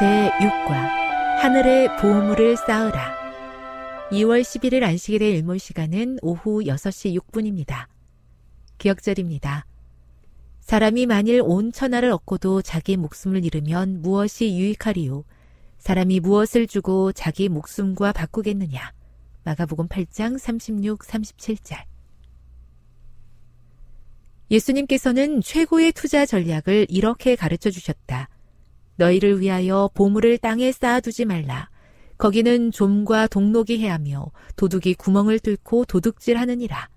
제6과 하늘의 보물을 쌓으라 2월 11일 안식일의 일몰 시간은 오후 6시 6분입니다. 기억절입니다. 사람이 만일 온 천하를 얻고도 자기 목숨을 잃으면 무엇이 유익하리요? 사람이 무엇을 주고 자기 목숨과 바꾸겠느냐? 마가복음 8장 36, 37절. 예수님께서는 최고의 투자 전략을 이렇게 가르쳐 주셨다. 너희를 위하여 보물을 땅에 쌓아두지 말라. 거기는 좀과 동록이 해하며 도둑이 구멍을 뚫고 도둑질하느니라.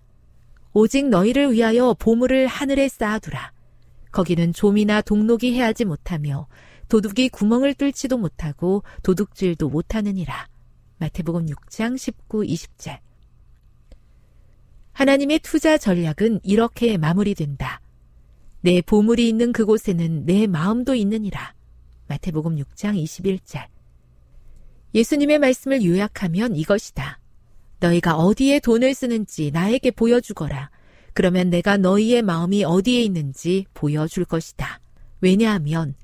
오직 너희를 위하여 보물을 하늘에 쌓아두라. 거기는 좀이나 동록이 해하지 못하며 도둑이 구멍을 뚫지도 못하고 도둑질도 못하느니라. 마태복음 6장 19, 20절. 하나님의 투자 전략은 이렇게 마무리된다. 내 보물이 있는 그곳에는 내 마음도 있느니라. 마태복음 6장 21절. 예수님의 말씀을 요약하면 이것이다. 너희가 어디에 돈을 쓰는지 나에게 보여주거라. 그러면 내가 너희의 마음이 어디에 있는지 보여줄 것이다. 왜냐하면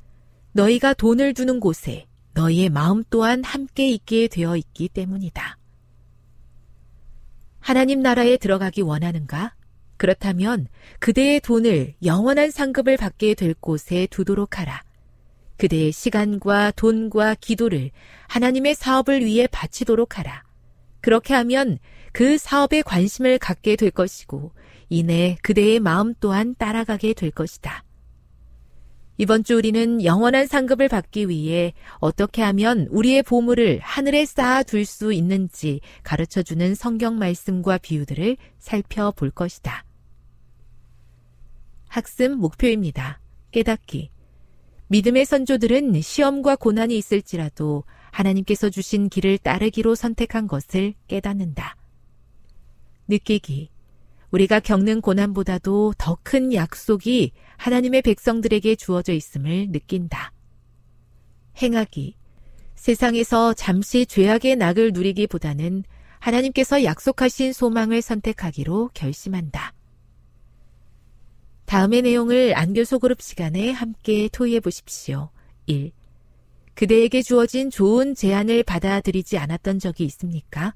너희가 돈을 두는 곳에 너희의 마음 또한 함께 있게 되어 있기 때문이다. 하나님 나라에 들어가기 원하는가? 그렇다면 그대의 돈을 영원한 상급을 받게 될 곳에 두도록 하라. 그대의 시간과 돈과 기도를 하나님의 사업을 위해 바치도록 하라. 그렇게 하면 그 사업에 관심을 갖게 될 것이고 이내 그대의 마음 또한 따라가게 될 것이다. 이번 주 우리는 영원한 상급을 받기 위해 어떻게 하면 우리의 보물을 하늘에 쌓아 둘 수 있는지 가르쳐 주는 성경 말씀과 비유들을 살펴볼 것이다. 학습 목표입니다. 깨닫기. 믿음의 선조들은 시험과 고난이 있을지라도 하나님께서 주신 길을 따르기로 선택한 것을 깨닫는다. 느끼기. 우리가 겪는 고난보다도 더 큰 약속이 하나님의 백성들에게 주어져 있음을 느낀다. 행하기. 세상에서 잠시 죄악의 낙을 누리기보다는 하나님께서 약속하신 소망을 선택하기로 결심한다. 다음의 내용을 안교 그룹 시간에 함께 토의해 보십시오. 1. 그대에게 주어진 좋은 제안을 받아들이지 않았던 적이 있습니까?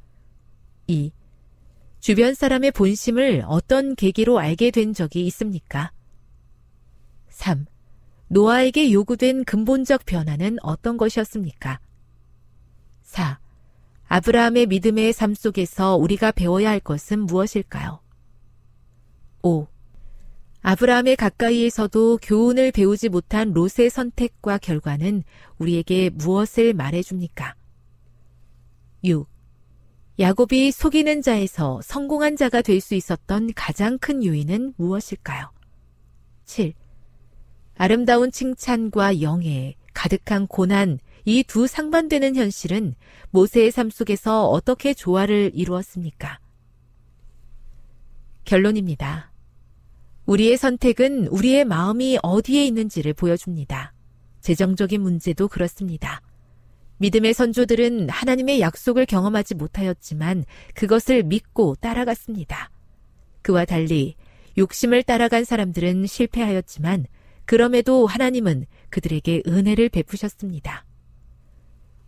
2. 주변 사람의 본심을 어떤 계기로 알게 된 적이 있습니까? 3. 노아에게 요구된 근본적 변화는 어떤 것이었습니까? 4. 아브라함의 믿음의 삶 속에서 우리가 배워야 할 것은 무엇일까요? 5. 아브라함의 가까이에서도 교훈을 배우지 못한 롯의 선택과 결과는 우리에게 무엇을 말해줍니까? 6. 야곱이 속이는 자에서 성공한 자가 될 수 있었던 가장 큰 요인은 무엇일까요? 7. 아름다운 칭찬과 영예, 가득한 고난, 이 두 상반되는 현실은 모세의 삶 속에서 어떻게 조화를 이루었습니까? 결론입니다. 우리의 선택은 우리의 마음이 어디에 있는지를 보여줍니다. 재정적인 문제도 그렇습니다. 믿음의 선조들은 하나님의 약속을 경험하지 못하였지만 그것을 믿고 따라갔습니다. 그와 달리 욕심을 따라간 사람들은 실패하였지만 그럼에도 하나님은 그들에게 은혜를 베푸셨습니다.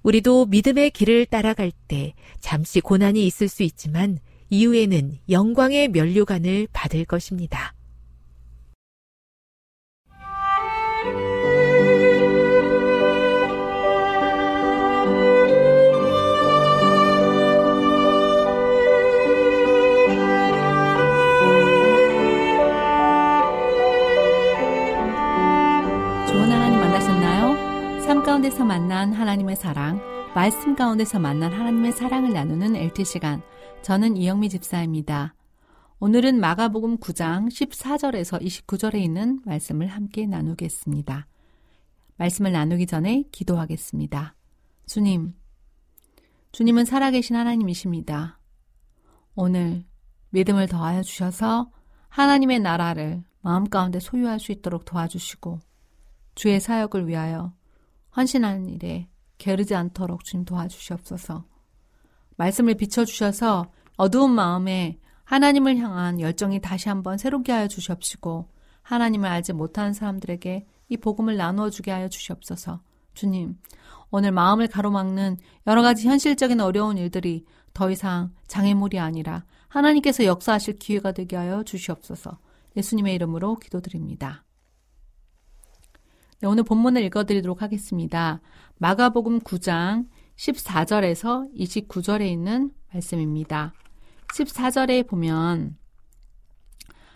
우리도 믿음의 길을 따라갈 때 잠시 고난이 있을 수 있지만 이후에는 영광의 면류관을 받을 것입니다. 가운데서 만난 하나님의 사랑, 말씀 가운데서 만난 하나님의 사랑을 나누는 LT 시간. 저는 이영미 집사입니다. 오늘은 마가복음 9장 14절에서 29절에 있는 말씀을 함께 나누겠습니다. 말씀을 나누기 전에 기도하겠습니다. 주님, 주님은 살아계신 하나님이십니다. 오늘 믿음을 더하여 주셔서 하나님의 나라를 마음 가운데 소유할 수 있도록 도와주시고 주의 사역을 위하여 헌신하는 일에 게으르지 않도록 주님 도와주시옵소서. 말씀을 비춰주셔서 어두운 마음에 하나님을 향한 열정이 다시 한번 새롭게 하여 주시옵시고 하나님을 알지 못하는 사람들에게 이 복음을 나누어 주게 하여 주시옵소서. 주님, 오늘 마음을 가로막는 여러 가지 현실적인 어려운 일들이 더 이상 장애물이 아니라 하나님께서 역사하실 기회가 되게 하여 주시옵소서. 예수님의 이름으로 기도드립니다. 네, 오늘 본문을 읽어드리도록 하겠습니다. 마가복음 9장 14절에서 29절에 있는 말씀입니다. 14절에 보면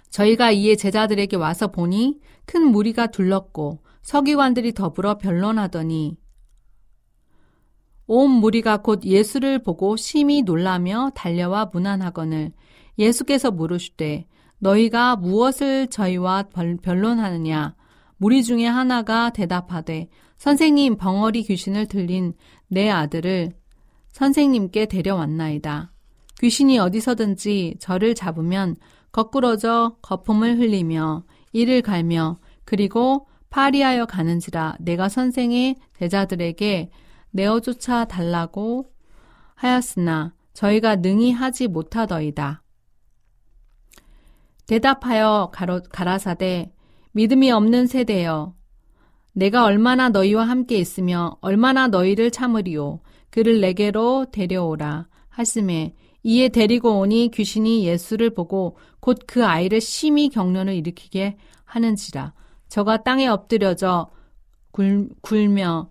저희가 이에 제자들에게 와서 보니 큰 무리가 둘렀고 서기관들이 더불어 변론하더니 온 무리가 곧 예수를 보고 심히 놀라며 달려와 문안하거늘 예수께서 물으시되 너희가 무엇을 저희와 변론하느냐 무리 중에 하나가 대답하되 선생님 벙어리 귀신을 들린 내 아들을 선생님께 데려왔나이다. 귀신이 어디서든지 저를 잡으면 거꾸러져 거품을 흘리며 이를 갈며 그리고 파리하여 가는지라 내가 선생의 대자들에게 내어 쫓아 달라고 하였으나 저희가 능히 하지 못하더이다. 대답하여 가라사대 믿음이 없는 세대여. 내가 얼마나 너희와 함께 있으며 얼마나 너희를 참으리오. 그를 내게로 데려오라. 하심에 이에 데리고 오니 귀신이 예수를 보고 곧 그 아이를 심히 경련을 일으키게 하는지라. 저가 땅에 엎드려져 굴, 굴며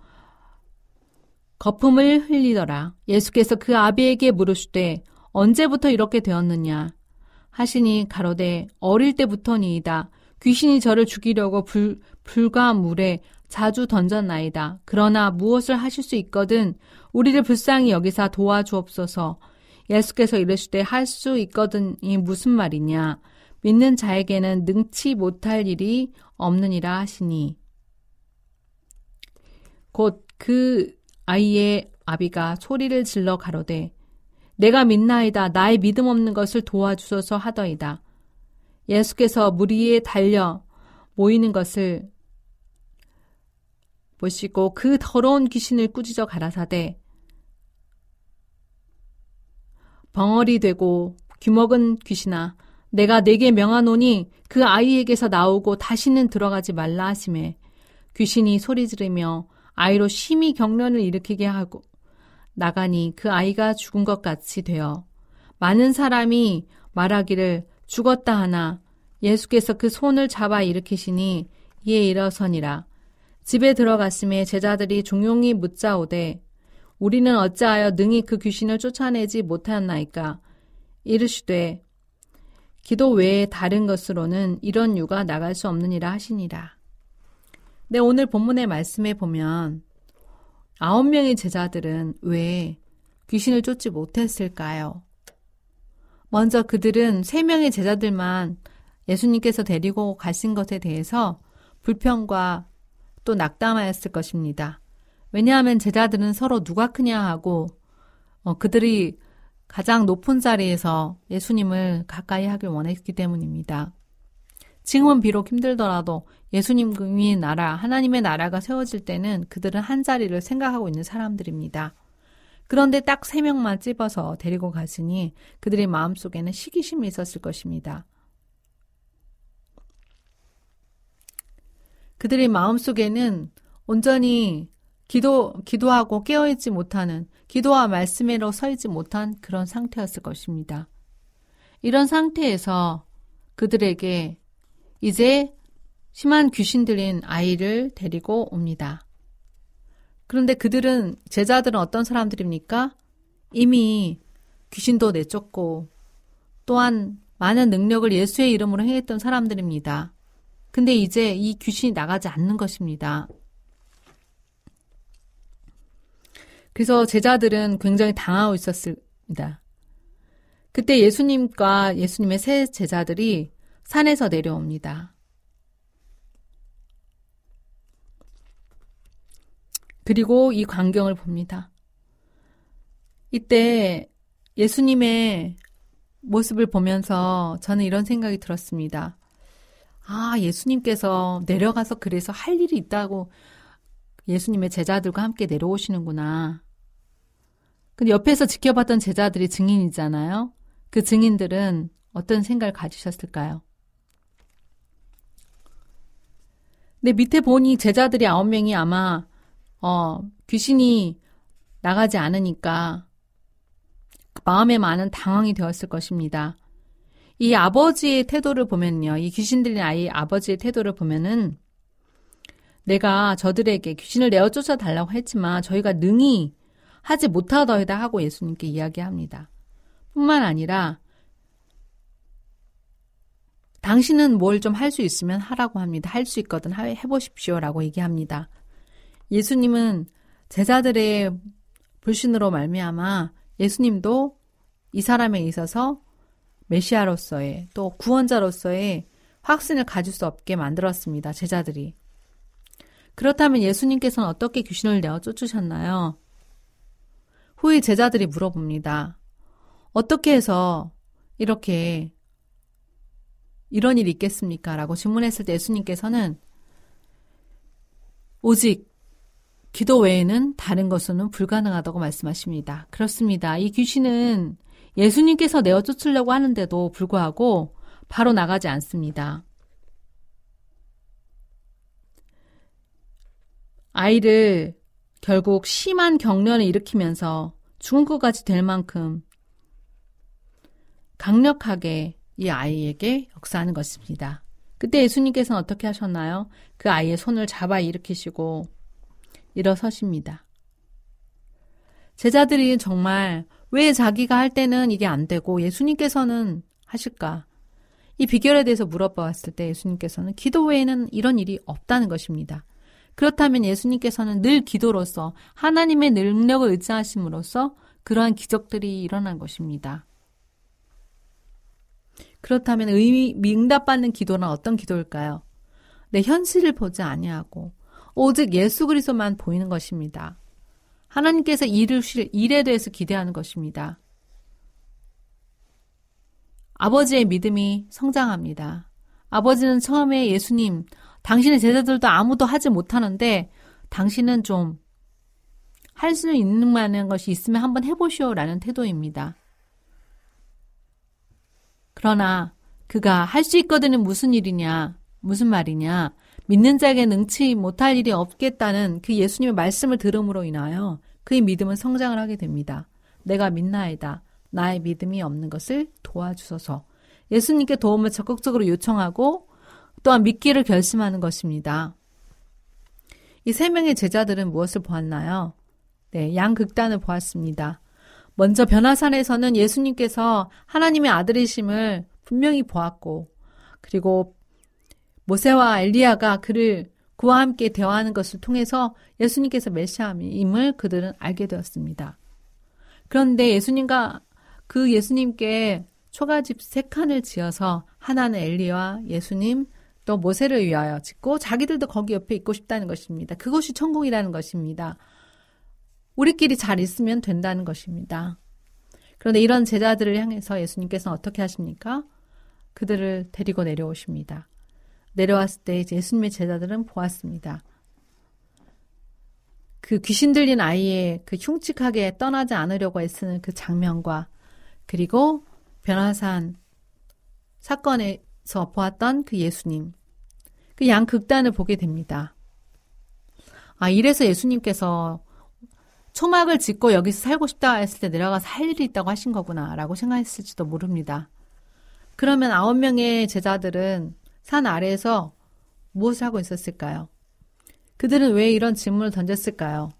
거품을 흘리더라. 예수께서 그 아비에게 물으시되 언제부터 이렇게 되었느냐? 하시니 가로되 어릴 때부터니이다. 귀신이 저를 죽이려고 불, 불과 물에 자주 던졌나이다. 그러나 무엇을 하실 수 있거든 우리를 불쌍히 여기사 도와주옵소서. 예수께서 이르시되 할 수 있거든이 무슨 말이냐? 믿는 자에게는 능치 못할 일이 없느니라 하시니 곧 그 아이의 아비가 소리를 질러 가로되 내가 믿나이다 나의 믿음 없는 것을 도와주소서 하더이다. 예수께서 무리에 달려 모이는 것을 보시고 그 더러운 귀신을 꾸짖어 가라사대 벙어리 되고 귀먹은 귀신아 내가 내게 명하노니 그 아이에게서 나오고 다시는 들어가지 말라 하심에 귀신이 소리 지르며 아이로 심히 경련을 일으키게 하고 나가니 그 아이가 죽은 것 같이 되어 많은 사람이 말하기를 죽었다 하나 예수께서 그 손을 잡아 일으키시니 이에 일어서니라. 집에 들어갔음에 제자들이 종용이 묻자오되 우리는 어찌하여 능히 그 귀신을 쫓아내지 못하였나이까? 이르시되 기도 외에 다른 것으로는 이런 유가 나갈 수 없느니라 하시니라. 네, 오늘 본문의 말씀에 보면 아홉 명의 제자들은 왜 귀신을 쫓지 못했을까요? 먼저 그들은 세 명의 제자들만 예수님께서 데리고 가신 것에 대해서 불평과 또 낙담하였을 것입니다. 왜냐하면 제자들은 서로 누가 크냐 하고 어, 그들이 가장 높은 자리에서 예수님을 가까이 하길 원했기 때문입니다. 지금은 비록 힘들더라도 예수님의 나라, 하나님의 나라가 세워질 때는 그들은 한 자리를 생각하고 있는 사람들입니다. 그런데 딱 세 명만 찝어서 데리고 갔으니 그들의 마음속에는 시기심이 있었을 것입니다. 그들의 마음속에는 온전히 기도, 기도하고 깨어있지 못하는, 기도와 말씀으로 서있지 못한 그런 상태였을 것입니다. 이런 상태에서 그들에게 이제 심한 귀신 들린 아이를 데리고 옵니다. 그런데 그들은, 제자들은 어떤 사람들입니까? 이미 귀신도 내쫓고 또한 많은 능력을 예수의 이름으로 행했던 사람들입니다. 근데 이제 이 귀신이 나가지 않는 것입니다. 그래서 제자들은 굉장히 당하고 있었습니다. 그때 예수님과 예수님의 세 제자들이 산에서 내려옵니다. 그리고 이 광경을 봅니다. 이때 예수님의 모습을 보면서 저는 이런 생각이 들었습니다. 아, 예수님께서 내려가서 그래서 할 일이 있다고 예수님의 제자들과 함께 내려오시는구나. 근데 옆에서 지켜봤던 제자들이 증인이잖아요. 그 증인들은 어떤 생각을 가지셨을까요? 근데 밑에 보니 제자들이 아홉 명이 아마 어, 귀신이 나가지 않으니까 마음에 많은 당황이 되었을 것입니다. 이 아버지의 태도를 보면요. 이 귀신 들린 아이 아버지의 태도를 보면은 내가 저들에게 귀신을 내어 쫓아 달라고 했지만 저희가 능히 하지 못하더이다 하고 예수님께 이야기합니다. 뿐만 아니라 당신은 뭘 좀 할 수 있으면 하라고 합니다. 할 수 있거든 해보십시오 라고 얘기합니다. 예수님은 제자들의 불신으로 말미암아 예수님도 이 사람에 있어서 메시아로서의 또 구원자로서의 확신을 가질 수 없게 만들었습니다. 제자들이. 그렇다면 예수님께서는 어떻게 귀신을 내어 쫓으셨나요? 후에 제자들이 물어봅니다. 어떻게 해서 이렇게 이런 일이 있겠습니까? 라고 질문했을 때 예수님께서는 오직 기도 외에는 다른 것은 불가능하다고 말씀하십니다. 그렇습니다. 이 귀신은 예수님께서 내어 쫓으려고 하는데도 불구하고 바로 나가지 않습니다. 아이를 결국 심한 경련을 일으키면서 죽은 것까지 될 만큼 강력하게 이 아이에게 역사하는 것입니다. 그때 예수님께서는 어떻게 하셨나요? 그 아이의 손을 잡아 일으키시고 일어서십니다. 제자들이 정말 왜 자기가 할 때는 이게 안 되고 예수님께서는 하실까? 이 비결에 대해서 물어봤을 때 예수님께서는 기도 외에는 이런 일이 없다는 것입니다. 그렇다면 예수님께서는 늘 기도로서 하나님의 능력을 의지하심으로써 그러한 기적들이 일어난 것입니다. 그렇다면 의미 응답받는 기도는 어떤 기도일까요? 내 현실을 보지 아니하고 오직 예수 그리스도만 보이는 것입니다. 하나님께서 이루실 일에 대해서 기대하는 것입니다. 아버지의 믿음이 성장합니다. 아버지는 처음에 예수님, 당신의 제자들도 아무도 하지 못하는데 당신은 좀 할 수 있는 만한 것이 있으면 한번 해보시오 라는 태도입니다. 그러나 그가 할 수 있거든은 무슨 일이냐, 무슨 말이냐, 믿는 자에게 능치 못할 일이 없겠다는 그 예수님의 말씀을 들음으로 인하여 그의 믿음은 성장을 하게 됩니다. 내가 믿나이다. 나의 믿음이 없는 것을 도와주소서. 예수님께 도움을 적극적으로 요청하고 또한 믿기를 결심하는 것입니다. 이 세 명의 제자들은 무엇을 보았나요? 네, 양극단을 보았습니다. 먼저 변화산에서는 예수님께서 하나님의 아들이심을 분명히 보았고, 그리고 모세와 엘리야가 그를 그와 함께 대화하는 것을 통해서 예수님께서 메시아임을 그들은 알게 되었습니다. 그런데 예수님과 그 예수님께 초가집 세 칸을 지어서 하나는 엘리와 예수님 또 모세를 위하여 짓고 자기들도 거기 옆에 있고 싶다는 것입니다. 그것이 천국이라는 것입니다. 우리끼리 잘 있으면 된다는 것입니다. 그런데 이런 제자들을 향해서 예수님께서는 어떻게 하십니까? 그들을 데리고 내려오십니다. 내려왔을 때 예수님의 제자들은 보았습니다. 그 귀신 들린 아이의 그 흉측하게 떠나지 않으려고 애쓰는 그 장면과 그리고 변화산 사건에서 보았던 그 예수님, 그 양 극단을 보게 됩니다. 아, 이래서 예수님께서 초막을 짓고 여기서 살고 싶다 했을 때 내려가서 할 일이 있다고 하신 거구나 라고 생각했을지도 모릅니다. 그러면 아홉 명의 제자들은 산 아래에서 무엇을 하고 있었을까요? 그들은 왜 이런 질문을 던졌을까요?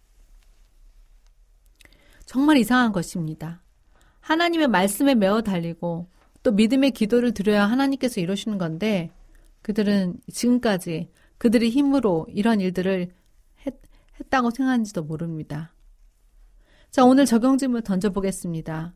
정말 이상한 것입니다. 하나님의 말씀에 매어 달리고 또 믿음의 기도를 드려야 하나님께서 이루시는 건데 그들은 지금까지 그들의 힘으로 이런 일들을 했, 했다고 생각하는지도 모릅니다. 자, 오늘 적용 질문 던져보겠습니다.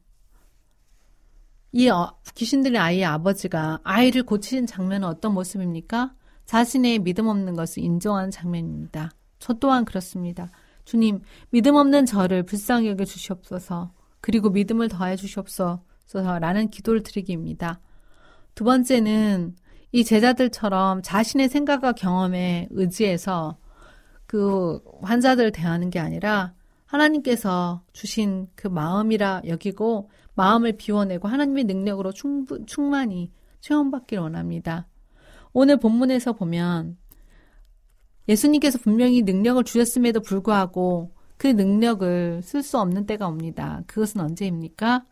이 어, 귀신들의 아이의 아버지가 아이를 고치는 장면은 어떤 모습입니까? 자신의 믿음 없는 것을 인정하는 장면입니다. 저 또한 그렇습니다. 주님, 믿음 없는 저를 불쌍히 여겨 주시옵소서. 그리고 믿음을 더해 주시옵소서라는 기도를 드리기입니다. 두 번째는 이 제자들처럼 자신의 생각과 경험에 의지해서 그 환자들을 대하는 게 아니라 하나님께서 주신 그 마음이라 여기고 마음을 비워내고 하나님의 능력으로 충분, 충만히 체험받기를 원합니다. 오늘 본문에서 보면 예수님께서 분명히 능력을 주셨음에도 불구하고 그 능력을 쓸 수 없는 때가 옵니다. 그것은 언제입니까?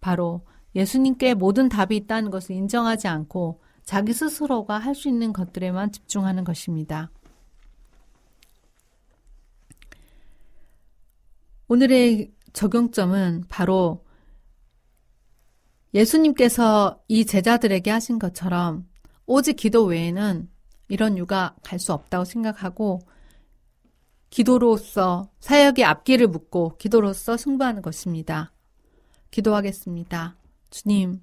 바로 예수님께 모든 답이 있다는 것을 인정하지 않고 자기 스스로가 할 수 있는 것들에만 집중하는 것입니다. 오늘의 적용점은 바로 예수님께서 이 제자들에게 하신 것처럼 오직 기도 외에는 이런 유가 갈수 없다고 생각하고 기도로서 사역의 앞길을 묻고 기도로서 승부하는 것입니다. 기도하겠습니다. 주님,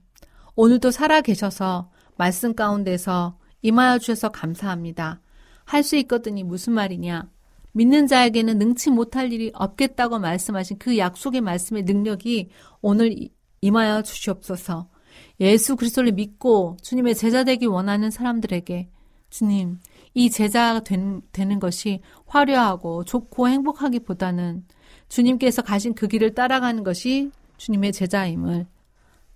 오늘도 살아 계셔서 말씀 가운데서 임하여 주셔서 감사합니다. 할 수 있거든이 무슨 말이냐? 믿는 자에게는 능치 못할 일이 없겠다고 말씀하신 그 약속의 말씀의 능력이 오늘 임하여 주시옵소서. 예수 그리스도를 믿고 주님의 제자 되기 원하는 사람들에게 주님, 이 제자가 된, 되는 것이 화려하고 좋고 행복하기보다는 주님께서 가신 그 길을 따라가는 것이 주님의 제자임을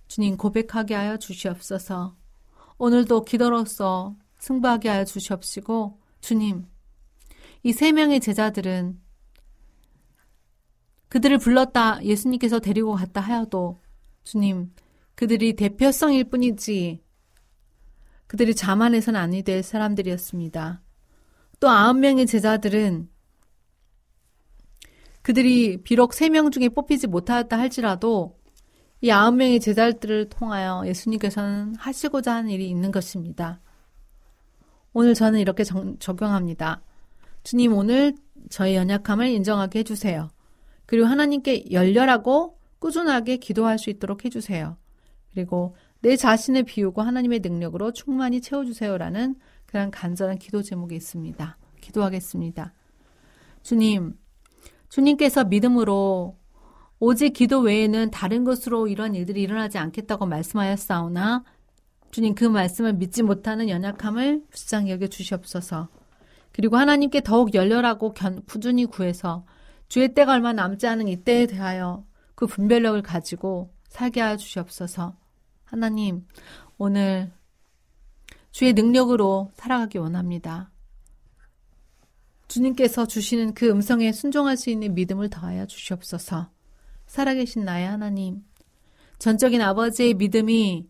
주님 고백하게 하여 주시옵소서. 오늘도 기도로서 승부하게 하여 주시옵시고 주님 이 세 명의 제자들은 그들을 불렀다 예수님께서 데리고 갔다 하여도 주님 그들이 대표성일 뿐이지 그들이 자만해서는 아니 될 사람들이었습니다. 또 아홉 명의 제자들은 그들이 비록 세 명 중에 뽑히지 못하였다 할지라도 이 아홉 명의 제자들을 통하여 예수님께서는 하시고자 하는 일이 있는 것입니다. 오늘 저는 이렇게 정, 적용합니다. 주님 오늘 저의 연약함을 인정하게 해주세요. 그리고 하나님께 열렬하고 꾸준하게 기도할 수 있도록 해주세요. 그리고 내 자신을 비우고 하나님의 능력으로 충만히 채워주세요라는 그런 간절한 기도 제목이 있습니다. 기도하겠습니다. 주님, 주님께서 믿음으로 오직 기도 외에는 다른 것으로 이런 일들이 일어나지 않겠다고 말씀하였사오나 주님 그 말씀을 믿지 못하는 연약함을 불쌍히 여겨 주시옵소서. 그리고 하나님께 더욱 열렬하고 견, 꾸준히 구해서 주의 때가 얼마 남지 않은 이때에 대하여 그 분별력을 가지고 살게 하여 주시옵소서. 하나님, 오늘 주의 능력으로 살아가기 원합니다. 주님께서 주시는 그 음성에 순종할 수 있는 믿음을 더하여 주시옵소서. 살아계신 나의 하나님, 전적인 아버지의 믿음이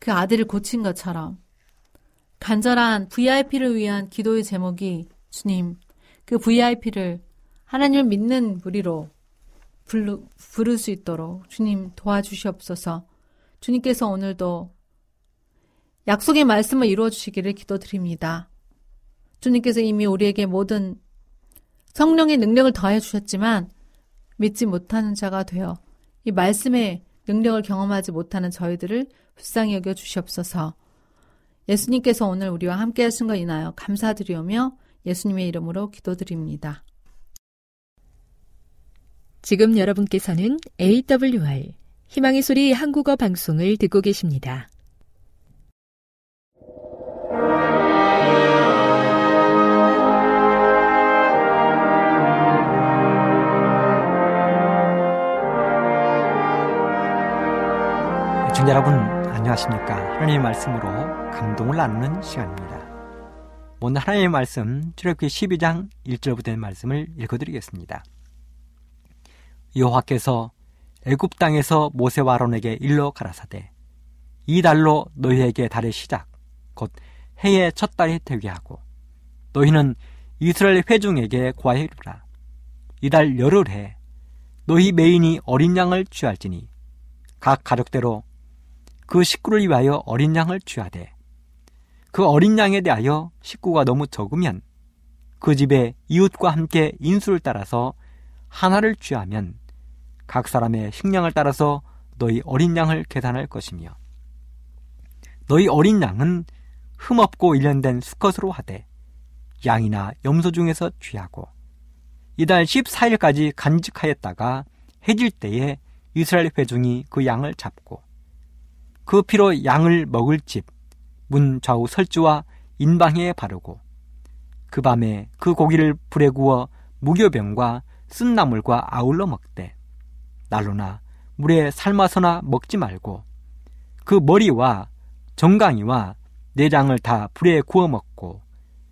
그 아들을 고친 것처럼 간절한 VIP를 위한 기도의 제목이 주님, 그 VIP를 하나님을 믿는 무리로 부르, 부를 수 있도록 주님 도와주시옵소서. 주님께서 오늘도 약속의 말씀을 이루어 주시기를 기도드립니다. 주님께서 이미 우리에게 모든 성령의 능력을 더해 주셨지만 믿지 못하는 자가 되어 이 말씀의 능력을 경험하지 못하는 저희들을 불쌍히 여겨 주시옵소서. 예수님께서 오늘 우리와 함께 하신 것 인하여 감사드리오며 예수님의 이름으로 기도드립니다. 지금 여러분께서는 AWR 희망의 소리 한국어 방송을 듣고 계십니다. 애청자 여러분 안녕하십니까? 하나님의 말씀으로 감동을 나누는 시간입니다. 오늘 하나님의 말씀 출애굽기 12장 1절부터 된 말씀을 읽어드리겠습니다 여호와께서 애굽 땅에서 모세와 아론에게 일러 가라사대 이 달로 너희에게 달의 시작 곧 해의 첫 달이 되게 하고 너희는 이스라엘 회중에게 이르라. 이달 열흘에 너희 메인이 어린 양을 취할지니 각 가족대로 그 식구를 위하여 어린 양을 취하되 그 어린 양에 대하여 식구가 너무 적으면 그 집에 이웃과 함께 인수를 따라서 하나를 취하면 각 사람의 식량을 따라서 너희 어린 양을 계산할 것이며 너희 어린 양은 흠없고 일련된 수컷으로 하되 양이나 염소 중에서 취하고 이달 14일까지 간직하였다가 해질 때에 이스라엘 회중이 그 양을 잡고 그 피로 양을 먹을 집, 문 좌우 설주와 인방에 바르고 그 밤에 그 고기를 불에 구워 무교병과 쓴나물과 아울러 먹되 날로나 물에 삶아서나 먹지 말고 그 머리와 정강이와 내장을 다 불에 구워 먹고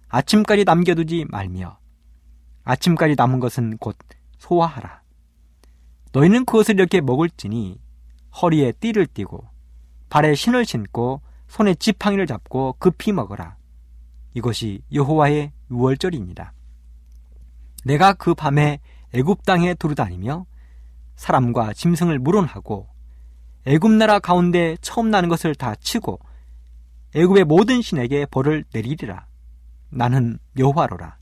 아침까지 남겨두지 말며 아침까지 남은 것은 곧 소화하라. 너희는 그것을 이렇게 먹을지니 허리에 띠를 띠고 발에 신을 신고 손에 지팡이를 잡고 급히 먹어라. 이것이 여호와의 유월절입니다. 내가 그 밤에 애굽 땅에 두루다니며 사람과 짐승을 물론하고 애굽 나라 가운데 처음 나는 것을 다 치고 애굽의 모든 신에게 벌을 내리리라. 나는 여호와로라.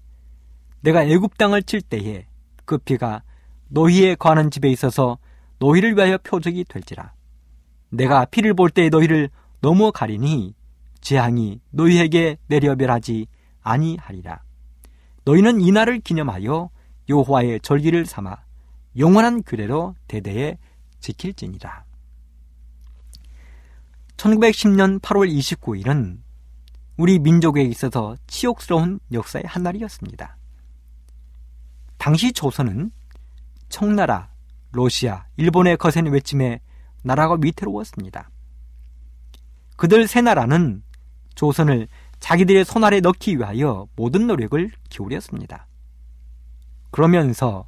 내가 애굽 땅을 칠 때에 그 피가 너희의 거하는 집에 있어서 너희를 위하여 표적이 될지라. 내가 피를 볼때 너희를 넘어가리니 재앙이 너희에게 내려별하지 아니하리라. 너희는 이날을 기념하여 여호와의 절기를 삼아 영원한 규례로 대대에 지킬지니라. 1910년 8월 29일은 우리 민족에 있어서 치욕스러운 역사의 한 날이었습니다. 당시 조선은 청나라, 러시아, 일본의 거센 외침에 나라가 위태로웠습니다. 그들 세 나라는 조선을 자기들의 손아래 넣기 위하여 모든 노력을 기울였습니다. 그러면서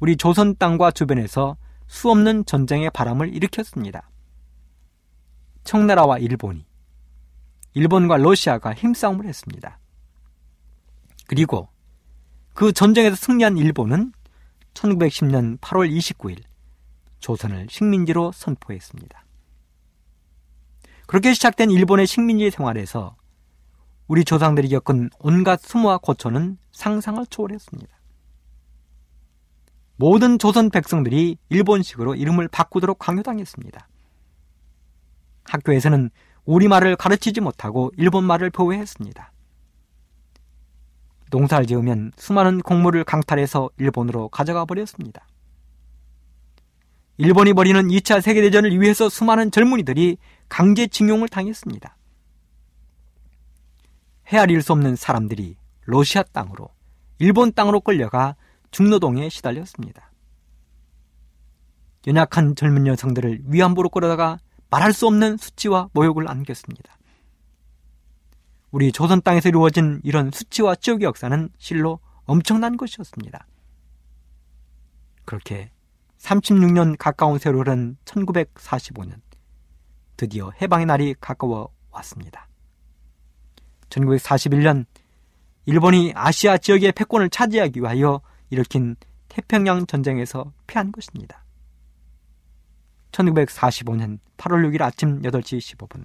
우리 조선 땅과 주변에서 수없는 전쟁의 바람을 일으켰습니다. 청나라와 일본이 일본과 러시아가 힘싸움을 했습니다. 그리고 그 전쟁에서 승리한 일본은 1910년 8월 29일 조선을 식민지로 선포했습니다. 그렇게 시작된 일본의 식민지 생활에서 우리 조상들이 겪은 온갖 수모와 고초는 상상을 초월했습니다. 모든 조선 백성들이 일본식으로 이름을 바꾸도록 강요당했습니다. 학교에서는 우리말을 가르치지 못하고 일본말을 보호했습니다. 농사를 지으면 수많은 곡물을 강탈해서 일본으로 가져가 버렸습니다. 일본이 벌이는 2차 세계대전을 위해서 수많은 젊은이들이 강제징용을 당했습니다. 헤아릴 수 없는 사람들이 러시아 땅으로, 일본 땅으로 끌려가 중노동에 시달렸습니다. 연약한 젊은 여성들을 위안부로 끌어다가 말할 수 없는 수치와 모욕을 안겼습니다. 우리 조선 땅에서 이루어진 이런 수치와 지옥의 역사는 실로 엄청난 것이었습니다. 그렇게 36년 가까운 세월은 1945년 드디어 해방의 날이 가까워 왔습니다. 1941년 일본이 아시아 지역의 패권을 차지하기 위하여 일으킨 태평양 전쟁에서 피한 것입니다. 1945년 8월 6일 아침 8시 15분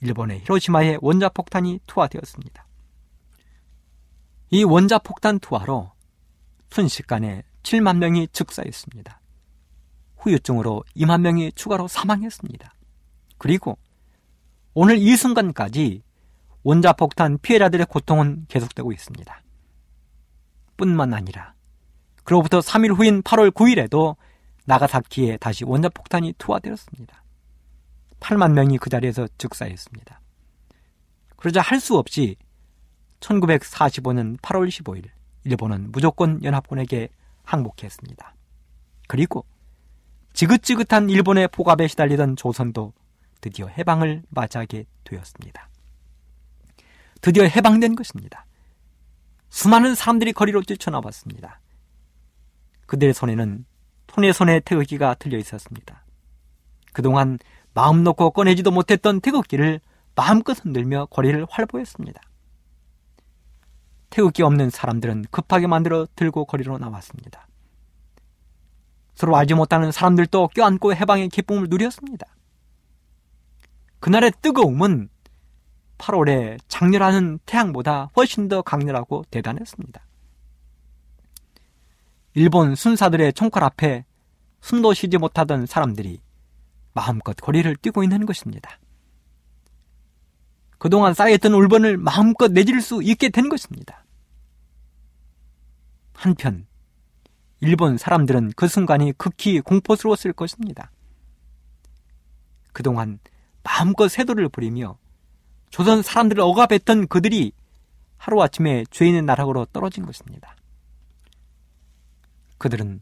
일본의 히로시마에 원자폭탄이 투하되었습니다. 이 원자폭탄 투하로 순식간에 7만 명이 즉사했습니다. 후유증으로 2만 명이 추가로 사망했습니다. 그리고 오늘 이 순간까지 원자폭탄 피해자들의 고통은 계속되고 있습니다. 뿐만 아니라 그로부터 3일 후인 8월 9일에도 나가사키에 다시 원자폭탄이 투하되었습니다. 8만 명이 그 자리에서 즉사했습니다. 그러자 할 수 없이 1945년 8월 15일 일본은 무조건 연합군에게 항복했습니다. 그리고 지긋지긋한 일본의 포갑에 시달리던 조선도 드디어 해방을 맞이하게 되었습니다. 드디어 해방된 것입니다. 수많은 사람들이 거리로 뛰쳐나왔습니다. 그들의 손에는 손에 손에 태극기가 틀려 있었습니다. 그동안 마음 놓고 꺼내지도 못했던 태극기를 마음껏 흔들며 거리를 활보했습니다. 태극기 없는 사람들은 급하게 만들어 들고 거리로 나왔습니다. 서로 알지 못하는 사람들도 껴안고 해방의 기쁨을 누렸습니다. 그날의 뜨거움은 8월에 장렬하는 태양보다 훨씬 더 강렬하고 대단했습니다. 일본 순사들의 총칼 앞에 숨도 쉬지 못하던 사람들이 마음껏 거리를 뛰고 있는 것입니다. 그동안 쌓여있던 울분을 마음껏 내질 수 있게 된 것입니다. 한편, 일본 사람들은 그 순간이 극히 공포스러웠을 것입니다. 그동안 마음껏 세도를 부리며 조선 사람들을 억압했던 그들이 하루아침에 죄인의 나락으로 떨어진 것입니다. 그들은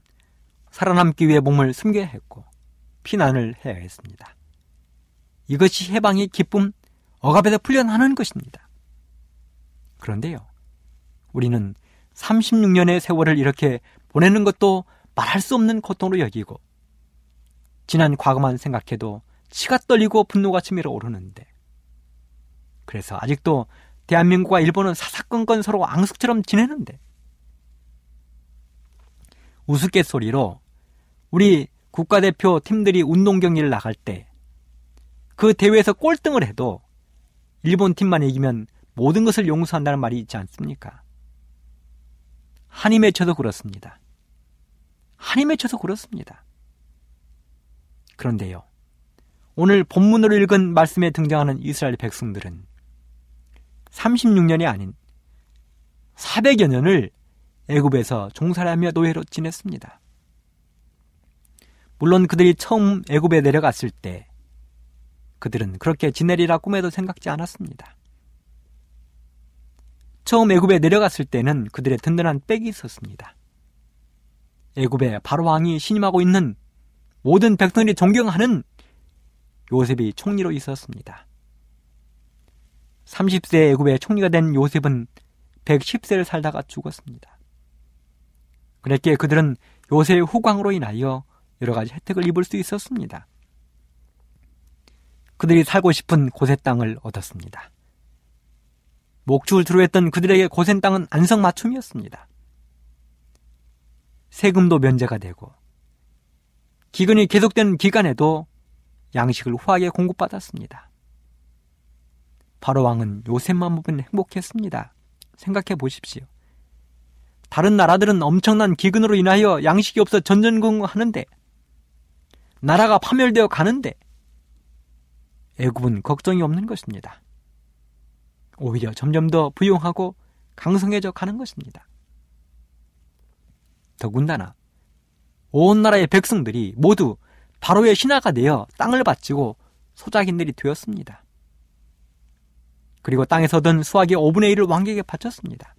살아남기 위해 몸을 숨겨야 했고 피난을 해야 했습니다. 이것이 해방의 기쁨, 억압에서 풀려나는 것입니다. 그런데요, 우리는 36년의 세월을 이렇게 보내는 것도 말할 수 없는 고통으로 여기고, 지난 과거만 생각해도 치가 떨리고 분노가 치밀어 오르는데, 그래서 아직도 대한민국과 일본은 사사건건 서로 앙숙처럼 지내는데 우스갯소리로 우리 국가대표 팀들이 운동 경기를 나갈 때 그 대회에서 꼴등을 해도 일본 팀만 이기면 모든 것을 용서한다는 말이 있지 않습니까? 한이 맺혀도 그렇습니다. 한이 맺혀서 그렇습니다. 그런데요. 오늘 본문으로 읽은 말씀에 등장하는 이스라엘 백성들은 36년이 아닌 400여 년을 애굽에서 종살하며 노예로 지냈습니다. 물론 그들이 처음 애굽에 내려갔을 때 그들은 그렇게 지내리라 꿈에도 생각지 않았습니다. 처음 애굽에 내려갔을 때는 그들의 든든한 백이 있었습니다. 애굽에 바로 왕이 신임하고 있는 모든 백성들이 존경하는 요셉이 총리로 있었습니다. 30세 애굽의 총리가 된 요셉은 110세를 살다가 죽었습니다. 그랬기에 그들은 요셉의 후광으로 인하여 여러 가지 혜택을 입을 수 있었습니다. 그들이 살고 싶은 고세 땅을 얻었습니다. 목축을 두루했던 그들에게 고센 땅은 안성맞춤이었습니다. 세금도 면제가 되고 기근이 계속된 기간에도 양식을 후하게 공급받았습니다. 바로 왕은 요셉만 보면 행복했습니다. 생각해 보십시오. 다른 나라들은 엄청난 기근으로 인하여 양식이 없어 전전긍긍하는데 나라가 파멸되어 가는데 애굽은 걱정이 없는 것입니다. 오히려 점점 더 부용하고 강성해져 가는 것입니다. 더군다나 온 나라의 백성들이 모두 바로의 신하가 되어 땅을 바치고 소작인들이 되었습니다. 그리고 땅에서 얻은 수확의 5분의 1을 왕에게 바쳤습니다.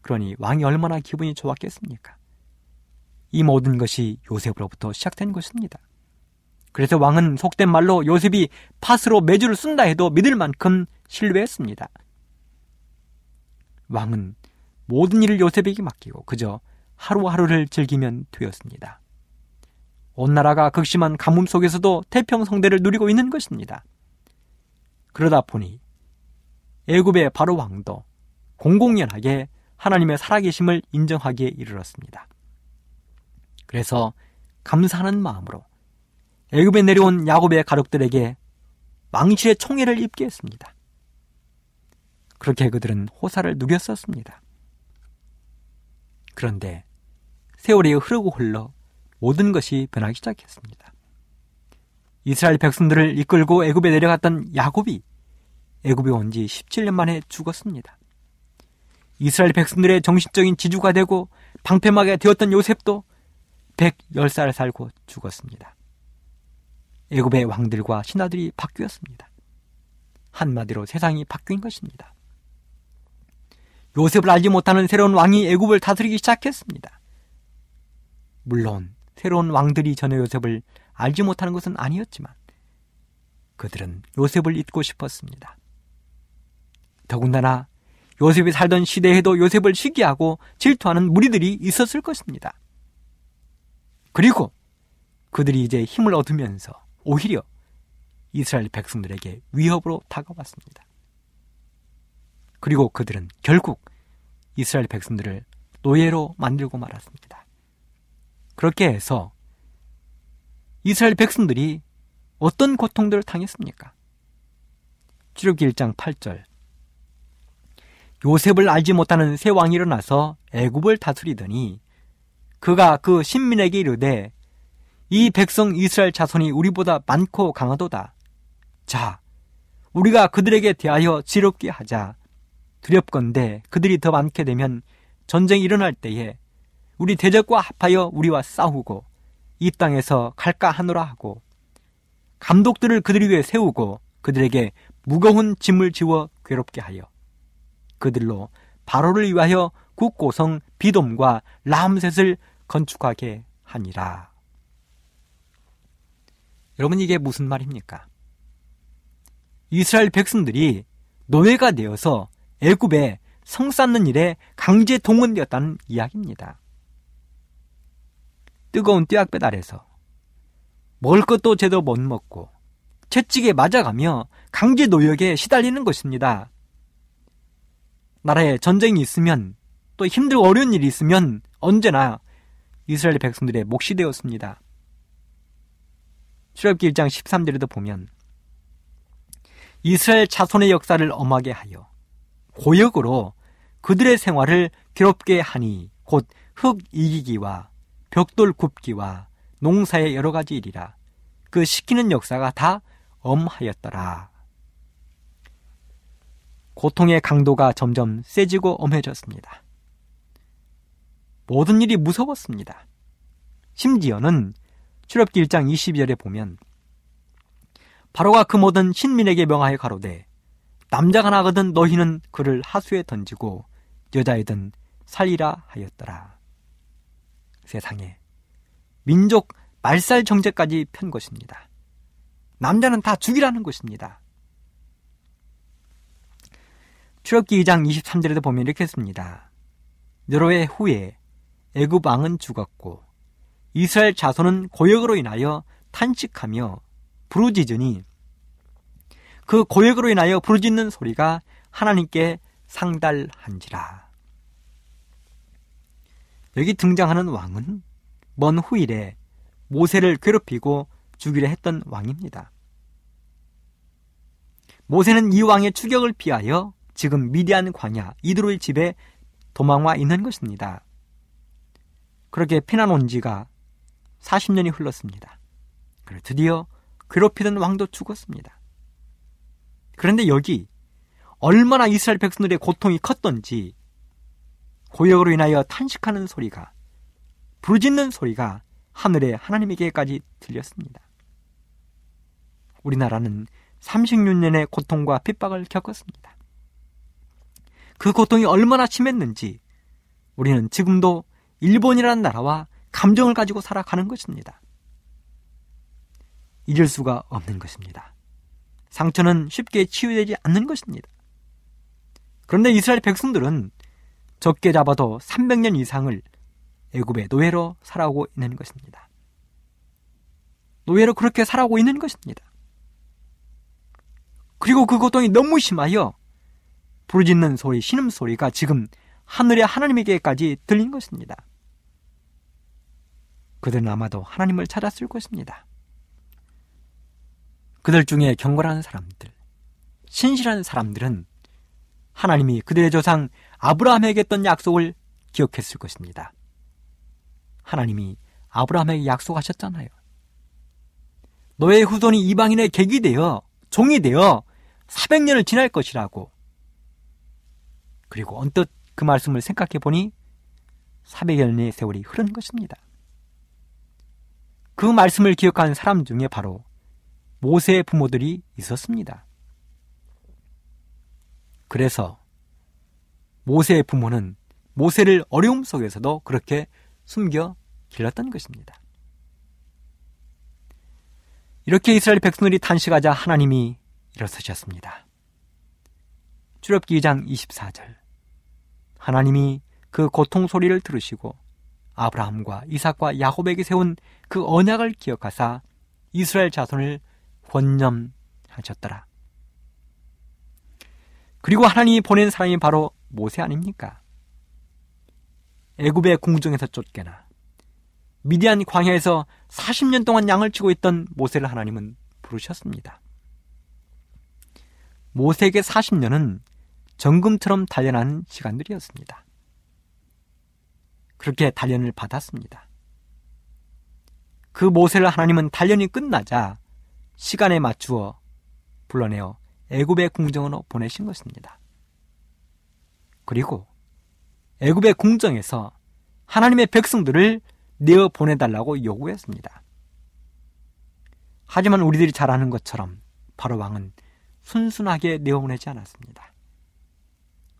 그러니 왕이 얼마나 기분이 좋았겠습니까? 이 모든 것이 요셉으로부터 시작된 것입니다. 그래서 왕은 속된 말로 요셉이 팥으로 매주를 쓴다 해도 믿을 만큼 신뢰했습니다. 왕은 모든 일을 요셉에게 맡기고 그저 하루하루를 즐기면 되었습니다. 온 나라가 극심한 가뭄 속에서도 태평성대를 누리고 있는 것입니다. 그러다 보니 애굽의 바로 왕도 공공연하게 하나님의 살아계심을 인정하기에 이르렀습니다. 그래서 감사하는 마음으로 애굽에 내려온 야곱의 가족들에게 망실의 총애를 입게 했습니다. 그렇게 그들은 호사를 누겼었습니다. 그런데 세월이 흐르고 흘러 모든 것이 변하기 시작했습니다. 이스라엘 백성들을 이끌고 애굽에 내려갔던 야곱이 애굽에 온 지 17년 만에 죽었습니다. 이스라엘 백성들의 정신적인 지주가 되고 방패막에 되었던 요셉도 110살 살고 죽었습니다. 애굽의 왕들과 신하들이 바뀌었습니다. 한마디로 세상이 바뀐 것입니다. 요셉을 알지 못하는 새로운 왕이 애굽을 다스리기 시작했습니다. 물론 새로운 왕들이 전혀 요셉을 알지 못하는 것은 아니었지만 그들은 요셉을 잊고 싶었습니다. 더군다나 요셉이 살던 시대에도 요셉을 시기하고 질투하는 무리들이 있었을 것입니다. 그리고 그들이 이제 힘을 얻으면서 오히려 이스라엘 백성들에게 위협으로 다가왔습니다. 그리고 그들은 결국 이스라엘 백성들을 노예로 만들고 말았습니다. 그렇게 해서 이스라엘 백성들이 어떤 고통들을 당했습니까? 출애기 1장 8절 요셉을 알지 못하는 새 왕이 일어나서 애굽을 다스리더니 그가 그 신민에게 이르되 이 백성 이스라엘 자손이 우리보다 많고 강하도다. 자, 우리가 그들에게 대하여 지롭게 하자. 두렵건대 그들이 더 많게 되면 전쟁이 일어날 때에 우리 대적과 합하여 우리와 싸우고 이 땅에서 갈까 하노라 하고 감독들을 그들 위에 세우고 그들에게 무거운 짐을 지워 괴롭게 하여 그들로 바로를 위하여 국고성 비돔과 라암셋을 건축하게 하니라. 여러분 이게 무슨 말입니까? 이스라엘 백성들이 노예가 되어서 애굽에 성 쌓는 일에 강제 동원되었다는 이야기입니다. 뜨거운 뙤약볕 아래서 먹을 것도 제대로 못 먹고 채찍에 맞아가며 강제 노역에 시달리는 것입니다. 나라에 전쟁이 있으면 또 힘들고 어려운 일이 있으면 언제나 이스라엘 백성들의 몫이 되었습니다. 출애굽기 1장 13절에도 보면 이스라엘 자손의 역사를 엄하게 하여 고역으로 그들의 생활을 괴롭게 하니 곧 흙 이기기와 벽돌 굽기와 농사의 여러 가지 일이라 그 시키는 역사가 다 엄하였더라. 고통의 강도가 점점 세지고 엄해졌습니다. 모든 일이 무서웠습니다. 심지어는 출애굽기 1장 22절에 보면 바로가 그 모든 신민에게 명하여 가로되 남자가 나거든 너희는 그를 하수에 던지고 여자이든 살리라 하였더라. 세상에 민족 말살 정제까지 편 것입니다. 남자는 다 죽이라는 것입니다. 출애굽기 2장 23절에도 보면 이렇게 했습니다. 여러 해 후에 애굽 왕은 죽었고 이스라엘 자손은 고역으로 인하여 탄식하며 부르짖으니 그 고역으로 인하여 부르짖는 소리가 하나님께 상달한지라. 여기 등장하는 왕은 먼 후일에 모세를 괴롭히고 죽이려 했던 왕입니다. 모세는 이 왕의 추격을 피하여 지금 미디안 광야 이드로의 집에 도망와 있는 것입니다. 그렇게 피난 온 지가 40년이 흘렀습니다. 그래 드디어 괴롭히던 왕도 죽었습니다. 그런데 여기 얼마나 이스라엘 백성들의 고통이 컸던지 고역으로 인하여 탄식하는 소리가 부르짖는 소리가 하늘의 하나님에게까지 들렸습니다. 우리나라는 36년의 고통과 핍박을 겪었습니다. 그 고통이 얼마나 심했는지 우리는 지금도 일본이라는 나라와 감정을 가지고 살아가는 것입니다. 잊을 수가 없는 것입니다. 상처는 쉽게 치유되지 않는 것입니다. 그런데 이스라엘 백성들은 적게 잡아도 300년 이상을 애굽의 노예로 살아오고 있는 것입니다. 노예로 그렇게 살아오고 있는 것입니다. 그리고 그 고통이 너무 심하여 부르짖는 소리, 신음소리가 지금 하늘의 하나님에게까지 들린 것입니다. 그들은 아마도 하나님을 찾았을 것입니다. 그들 중에 경건한 사람들, 신실한 사람들은 하나님이 그들의 조상 아브라함에게 했던 약속을 기억했을 것입니다. 하나님이 아브라함에게 약속하셨잖아요. 너의 후손이 이방인의 객이 되어 종이 되어 400년을 지날 것이라고. 그리고 언뜻 그 말씀을 생각해 보니 400년의 세월이 흐른 것입니다. 그 말씀을 기억한 사람 중에 바로 모세의 부모들이 있었습니다. 그래서 모세의 부모는 모세를 어려움 속에서도 그렇게 숨겨 길렀던 것입니다. 이렇게 이스라엘 백성들이 단식하자 하나님이 일어서셨습니다. 출애굽기 2장 24절 하나님이 그 고통 소리를 들으시고 아브라함과 이삭과 야곱에게 세운 그 언약을 기억하사 이스라엘 자손을 권념하셨더라. 그리고 하나님이 보낸 사람이 바로 모세 아닙니까? 애굽의 궁중에서 쫓겨나 미디안 광야에서 40년 동안 양을 치고 있던 모세를 하나님은 부르셨습니다. 모세에게 40년은 정금처럼 단련하는 시간들이었습니다. 그렇게 단련을 받았습니다. 그 모세를 하나님은 단련이 끝나자 시간에 맞추어 불러내어 애굽의 궁정으로 보내신 것입니다. 그리고 애굽의 궁정에서 하나님의 백성들을 내어 보내달라고 요구했습니다. 하지만 우리들이 잘 아는 것처럼 바로 왕은 순순하게 내어 보내지 않았습니다.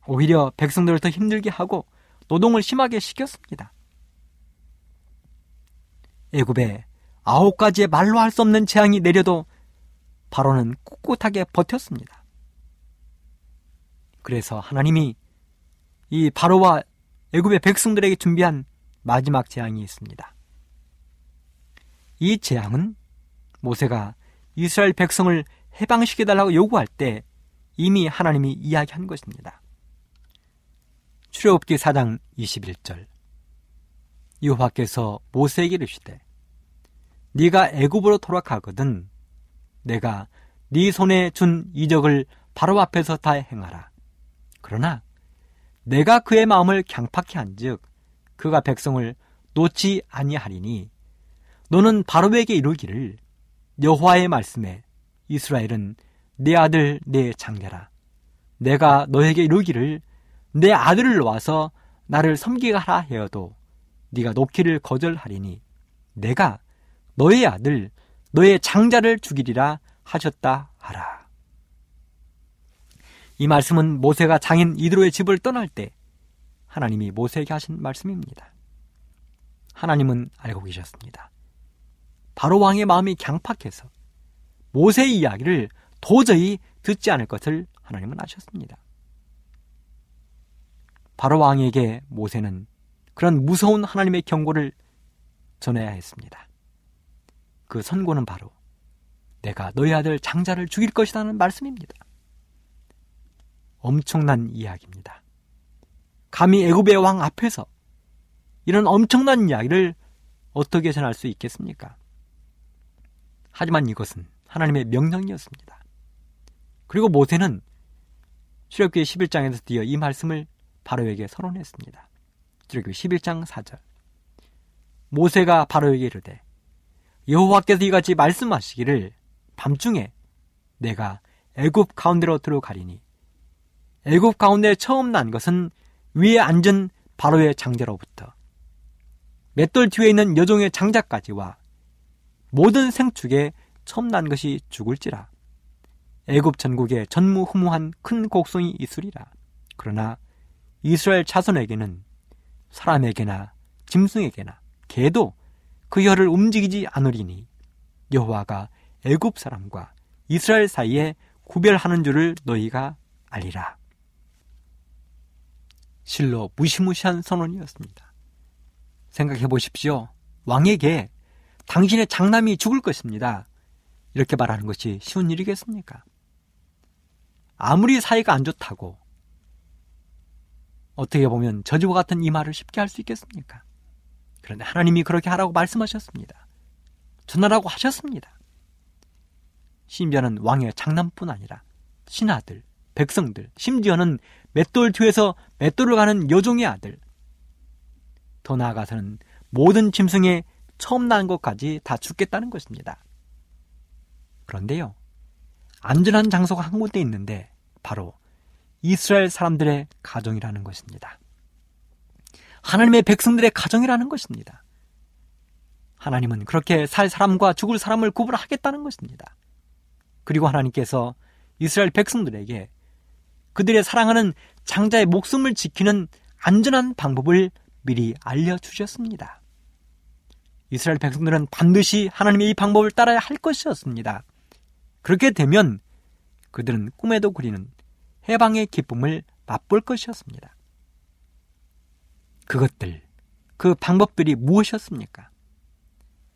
오히려 백성들을 더 힘들게 하고 노동을 심하게 시켰습니다. 애굽에 아홉 가지의 말로 할 수 없는 재앙이 내려도 바로는 꿋꿋하게 버텼습니다. 그래서 하나님이 이 바로와 애굽의 백성들에게 준비한 마지막 재앙이 있습니다. 이 재앙은 모세가 이스라엘 백성을 해방시켜달라고 요구할 때 이미 하나님이 이야기한 것입니다. 출애굽기 4장 21절 여호와께서 모세에게 이르시되 네가 애굽으로 돌아가거든 내가 네 손에 준 이적을 바로 앞에서 다 행하라. 그러나 내가 그의 마음을 강팍히 한즉 그가 백성을 놓지 아니하리니 너는 바로에게 이르기를 여호와의 말씀에 이스라엘은 내 아들 내 장자라 내가 너에게 이르기를 내 아들을 놓아서 나를 섬기게 하라 하여도 네가 놓기를 거절하리니 내가 너의 아들 너의 장자를 죽이리라 하셨다 하라. 이 말씀은 모세가 장인 이드로의 집을 떠날 때 하나님이 모세에게 하신 말씀입니다. 하나님은 알고 계셨습니다. 바로 왕의 마음이 강팍해서 모세의 이야기를 도저히 듣지 않을 것을 하나님은 아셨습니다. 바로 왕에게 모세는 그런 무서운 하나님의 경고를 전해야 했습니다. 그 선고는 바로 내가 너희 아들 장자를 죽일 것이라는 말씀입니다. 엄청난 이야기입니다. 감히 애굽의 왕 앞에서 이런 엄청난 이야기를 어떻게 전할 수 있겠습니까? 하지만 이것은 하나님의 명령이었습니다. 그리고 모세는 출애굽기 11장에서 드디어 이 말씀을 바로에게 선언했습니다. 출애굽기 11장 4절. 모세가 바로에게 이르되 여호와께서 이같이 말씀하시기를 밤중에 내가 애굽 가운데로 들어가리니 애굽 가운데 처음 난 것은 위에 앉은 바로의 장자로부터 맷돌 뒤에 있는 여종의 장자까지와 모든 생축에 처음 난 것이 죽을지라 애굽 전국에 전무후무한 큰 곡성이 있으리라 그러나 이스라엘 자손에게는 사람에게나 짐승에게나 개도 그 혀를 움직이지 않으리니 여호와가 애굽 사람과 이스라엘 사이에 구별하는 줄을 너희가 알리라. 실로 무시무시한 선언이었습니다. 생각해 보십시오. 왕에게 당신의 장남이 죽을 것입니다. 이렇게 말하는 것이 쉬운 일이겠습니까? 아무리 사이가 안 좋다고 어떻게 보면 저주와 같은 이 말을 쉽게 할 수 있겠습니까? 그런데 하나님이 그렇게 하라고 말씀하셨습니다. 전하라고 하셨습니다. 심지어는 왕의 장남뿐 아니라 신하들, 백성들, 심지어는 맷돌 뒤에서 맷돌을 가는 여종의 아들, 더 나아가서는 모든 짐승의 처음 난 것까지 다 죽겠다는 것입니다. 그런데요, 안전한 장소가 한 군데 있는데 바로 이스라엘 사람들의 가정이라는 것입니다. 하나님의 백성들의 가정이라는 것입니다. 하나님은 그렇게 살 사람과 죽을 사람을 구분하겠다는 것입니다. 그리고 하나님께서 이스라엘 백성들에게 그들의 사랑하는 장자의 목숨을 지키는 안전한 방법을 미리 알려주셨습니다. 이스라엘 백성들은 반드시 하나님의 이 방법을 따라야 할 것이었습니다. 그렇게 되면 그들은 꿈에도 그리는 해방의 기쁨을 맛볼 것이었습니다. 그것들, 그 방법들이 무엇이었습니까?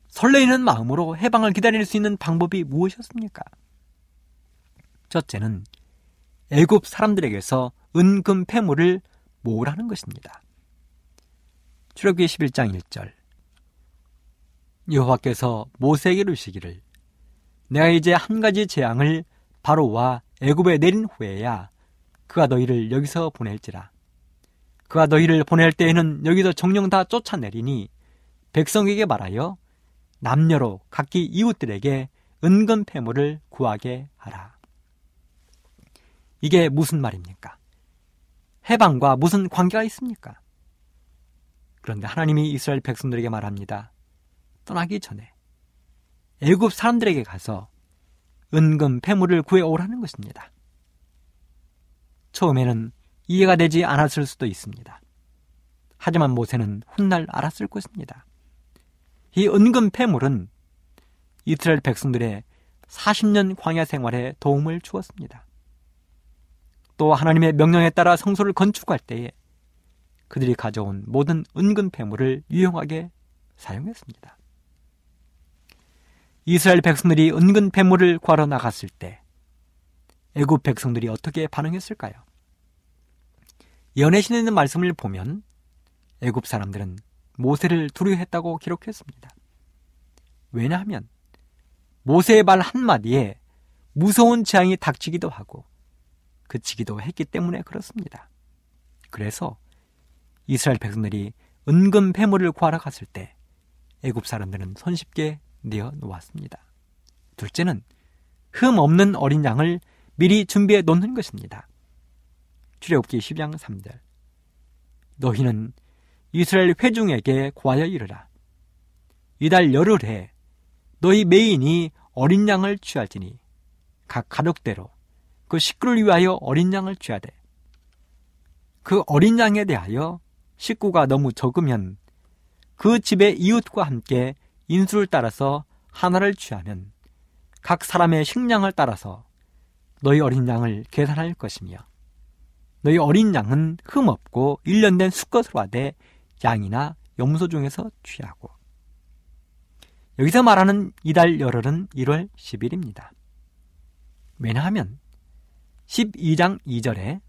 설레이는 마음으로 해방을 기다릴 수 있는 방법이 무엇이었습니까? 첫째는 애굽 사람들에게서 은금 폐물을 모으라는 것입니다. 출애굽기 11장 1절 여호와께서 모세에게 이르시기를 내가 이제 한 가지 재앙을 바로와 애굽에 내린 후에야 그가 너희를 여기서 보낼지라 그가 너희를 보낼 때에는 여기서 정령 다 쫓아내리니 백성에게 말하여 남녀로 각기 이웃들에게 은근 폐물을 구하게 하라. 이게 무슨 말입니까? 해방과 무슨 관계가 있습니까? 그런데 하나님이 이스라엘 백성들에게 말합니다. 떠나기 전에 애굽 사람들에게 가서 은금 폐물을 구해 오라는 것입니다. 처음에는 이해가 되지 않았을 수도 있습니다. 하지만 모세는 훗날 알았을 것입니다. 이 은금 폐물은 이스라엘 백성들의 40년 광야 생활에 도움을 주었습니다. 또 하나님의 명령에 따라 성소를 건축할 때에 그들이 가져온 모든 은근 폐물을 유용하게 사용했습니다. 이스라엘 백성들이 은근 폐물을 구하러 나갔을 때 애굽 백성들이 어떻게 반응했을까요? 연애신에 있는 말씀을 보면 애굽 사람들은 모세를 두려워했다고 기록했습니다. 왜냐하면 모세의 말 한마디에 무서운 재앙이 닥치기도 하고 그치기도 했기 때문에 그렇습니다. 그래서 이스라엘 백성들이 은근 폐물을 구하러 갔을 때 애굽 사람들은 손쉽게 내어 놓았습니다. 둘째는 흠 없는 어린 양을 미리 준비해 놓는 것입니다. 출애굽기 12장 3절 너희는 이스라엘 회중에게 구하여 이르라 이달 열흘에 너희 메인이 어린 양을 취할지니 각 가족대로 그 식구를 위하여 어린 양을 취하되 그 어린 양에 대하여 식구가 너무 적으면 그 집의 이웃과 함께 인수를 따라서 하나를 취하면 각 사람의 식량을 따라서 너희 어린 양을 계산할 것이며 너희 어린 양은 흠없고 일련된 수컷으로 하되 양이나 염소 중에서 취하고 여기서 말하는 이달 열흘은 1월 10일입니다. 왜냐하면 12장 2절에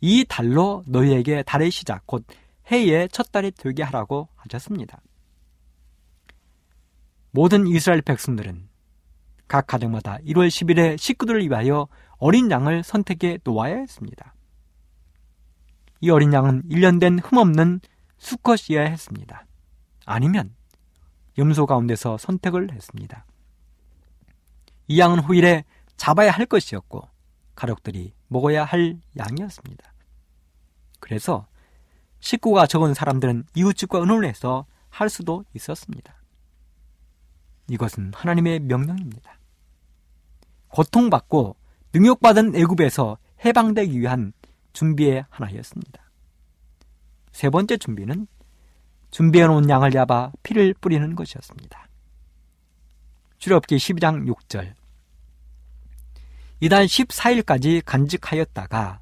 이 달로 너희에게 달의 시작 곧 해의 첫 달이 되게 하라고 하셨습니다. 모든 이스라엘 백성들은 각 가정마다 1월 10일에 식구들을 위하여 어린 양을 선택해 놓아야 했습니다. 이 어린 양은 1년 된 흠없는 수컷이어야 했습니다. 아니면 염소 가운데서 선택을 했습니다. 이 양은 후일에 잡아야 할 것이었고 가족들이 먹어야 할 양이었습니다. 그래서 식구가 적은 사람들은 이웃집과 의논을 해서 할 수도 있었습니다. 이것은 하나님의 명령입니다. 고통받고 능욕받은 애굽에서 해방되기 위한 준비의 하나였습니다. 세 번째 준비는 준비해 놓은 양을 잡아 피를 뿌리는 것이었습니다. 출애굽기 12장 6절 이달 14일까지 간직하였다가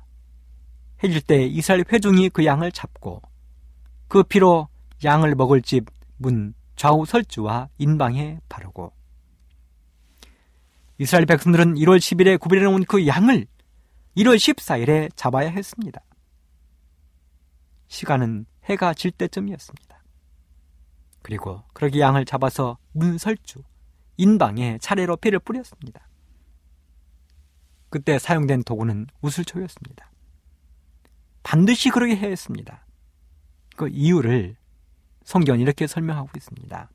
해질 때 이스라엘 회중이 그 양을 잡고 그 피로 양을 먹을 집 문 좌우 설주와 인방에 바르고 이스라엘 백성들은 1월 10일에 구별해 놓은 그 양을 1월 14일에 잡아야 했습니다. 시간은 해가 질 때쯤이었습니다. 그리고 그러기 양을 잡아서 문설주, 인방에 차례로 피를 뿌렸습니다. 그때 사용된 도구는 우슬초였습니다. 반드시 그러게 해야 했습니다. 그 이유를 성경은 이렇게 설명하고 있습니다.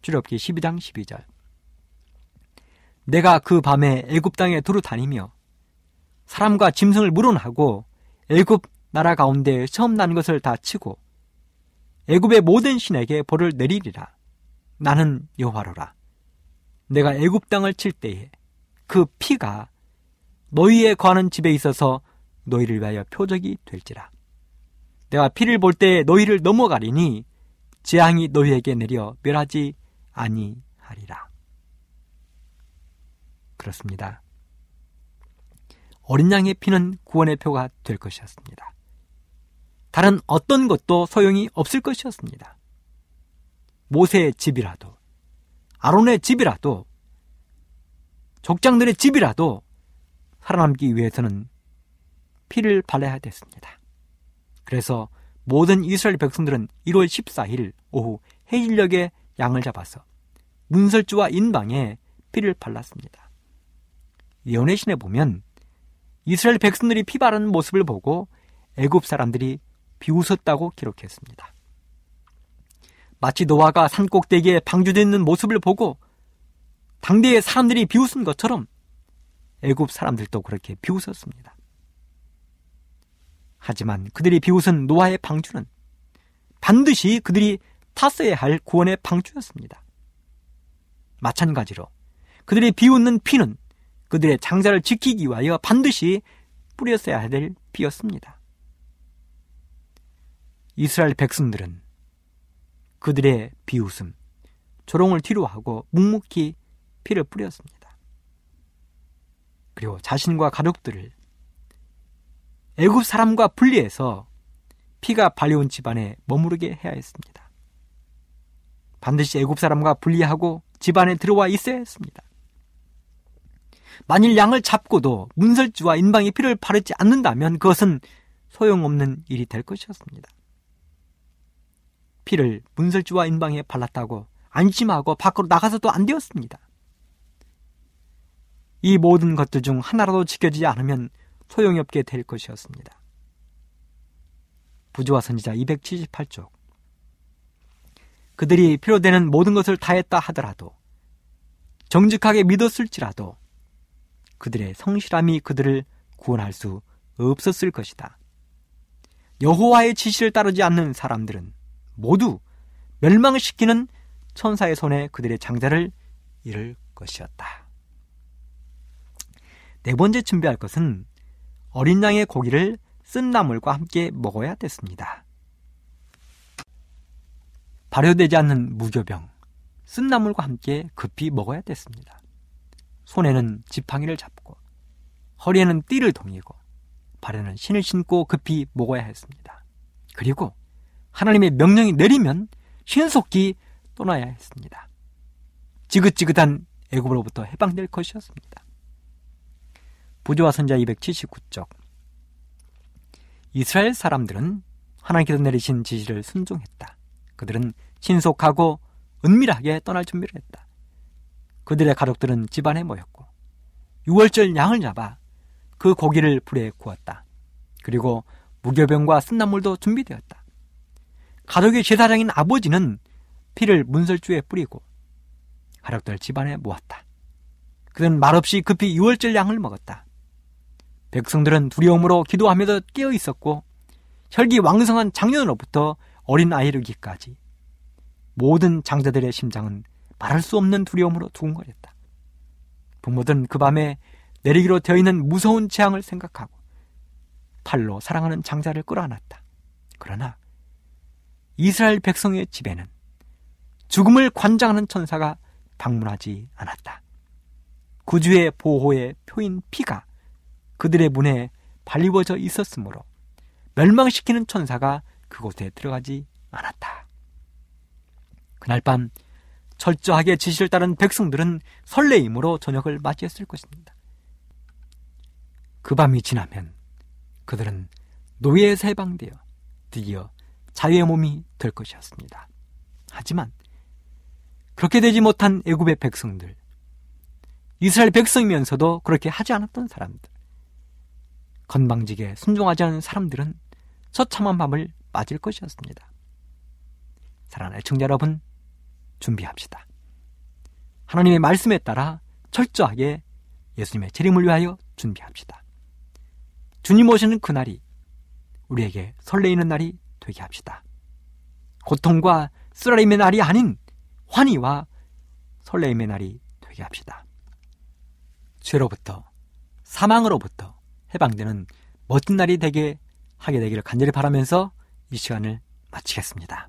출애굽기 12장 12절. 내가 그 밤에 애굽 땅에 두루 다니며 사람과 짐승을 물어하고 애굽 나라 가운데 처음 난 것을 다 치고 애굽의 모든 신에게 벌을 내리리라. 나는 여호와로라. 내가 애굽 땅을 칠 때에 그 피가 너희의 거하는 집에 있어서 너희를 위하여 표적이 될지라. 내가 피를 볼때 너희를 넘어가리니 재앙이 너희에게 내려 멸하지 아니하리라. 그렇습니다. 어린 양의 피는 구원의 표가 될 것이었습니다. 다른 어떤 것도 소용이 없을 것이었습니다. 모세의 집이라도, 아론의 집이라도, 족장들의 집이라도 살아남기 위해서는 피를 발라야 됐습니다. 그래서 모든 이스라엘 백성들은 1월 14일 오후 해질녘에 양을 잡아서 문설주와 인방에 피를 발랐습니다. 예언의 신에 보면 이스라엘 백성들이 피 바르는 모습을 보고 애굽 사람들이 비웃었다고 기록했습니다. 마치 노아가 산 꼭대기에 방주되어 있는 모습을 보고 당대의 사람들이 비웃은 것처럼 애굽 사람들도 그렇게 비웃었습니다. 하지만 그들이 비웃은 노아의 방주는 반드시 그들이 탔어야 할 구원의 방주였습니다. 마찬가지로 그들이 비웃는 피는 그들의 장자를 지키기 위하여 반드시 뿌렸어야 될 피였습니다. 이스라엘 백성들은 그들의 비웃음, 조롱을 뒤로하고 묵묵히 피를 뿌렸습니다. 그리고 자신과 가족들을 애굽 사람과 분리해서 피가 발려온 집안에 머무르게 해야 했습니다. 반드시 애굽 사람과 분리하고 집안에 들어와 있어야 했습니다. 만일 양을 잡고도 문설주와 인방의 피를 바르지 않는다면 그것은 소용없는 일이 될 것이었습니다. 피를 문설주와 인방에 발랐다고 안심하고 밖으로 나가서도 안 되었습니다. 이 모든 것들 중 하나라도 지켜지지 않으면 소용이 없게 될 것이었습니다. 부조와 선지자 278쪽 그들이 필요되는 모든 것을 다했다 하더라도 정직하게 믿었을지라도 그들의 성실함이 그들을 구원할 수 없었을 것이다. 여호와의 지시를 따르지 않는 사람들은 모두 멸망시키는 천사의 손에 그들의 장자를 잃을 것이었다. 네 번째 준비할 것은 어린 양의 고기를 쓴 나물과 함께 먹어야 됐습니다. 발효되지 않는 무교병, 쓴 나물과 함께 급히 먹어야 됐습니다. 손에는 지팡이를 잡고 허리에는 띠를 동이고 발에는 신을 신고 급히 먹어야 했습니다. 그리고 하나님의 명령이 내리면 신속히 떠나야 했습니다. 지긋지긋한 애굽으로부터 해방될 것이었습니다. 부조와 선자 279쪽 이스라엘 사람들은 하나님께서 내리신 지시를 순종했다. 그들은 신속하고 은밀하게 떠날 준비를 했다. 그들의 가족들은 집안에 모였고 6월절 양을 잡아 그 고기를 불에 구웠다. 그리고 무교병과 쓴나물도 준비되었다. 가족의 제사장인 아버지는 피를 문설주에 뿌리고 가족들 집안에 모았다. 그들은 말없이 급히 6월절 양을 먹었다. 백성들은 두려움으로 기도하며도 깨어 있었고 혈기 왕성한 장년으로부터 어린 아이르기까지 모든 장자들의 심장은 말할 수 없는 두려움으로 두근거렸다. 부모들은 그 밤에 내리기로 되어 있는 무서운 재앙을 생각하고 팔로 사랑하는 장자를 끌어안았다. 그러나 이스라엘 백성의 집에는 죽음을 관장하는 천사가 방문하지 않았다. 구주의 보호의 표인 피가 그들의 문에 발리워져 있었으므로 멸망시키는 천사가 그곳에 들어가지 않았다. 그날 밤 철저하게 지시를 따른 백성들은 설레임으로 저녁을 맞이했을 것입니다. 그 밤이 지나면 그들은 노예에서 해방되어 드디어 자유의 몸이 될 것이었습니다. 하지만 그렇게 되지 못한 애굽의 백성들, 이스라엘 백성이면서도 그렇게 하지 않았던 사람들, 건방지게 순종하지 않은 사람들은 처참한 밤을 맞을 것이었습니다. 사랑하는 애청자 여러분, 준비합시다. 하나님의 말씀에 따라 철저하게 예수님의 재림을 위하여 준비합시다. 주님 오시는 그날이 우리에게 설레이는 날이 되게 합시다. 고통과 쓰라림의 날이 아닌 환희와 설레임의 날이 되게 합시다. 죄로부터 사망으로부터 해방되는 멋진 날이 되게 하게 되기를 간절히 바라면서 이 시간을 마치겠습니다.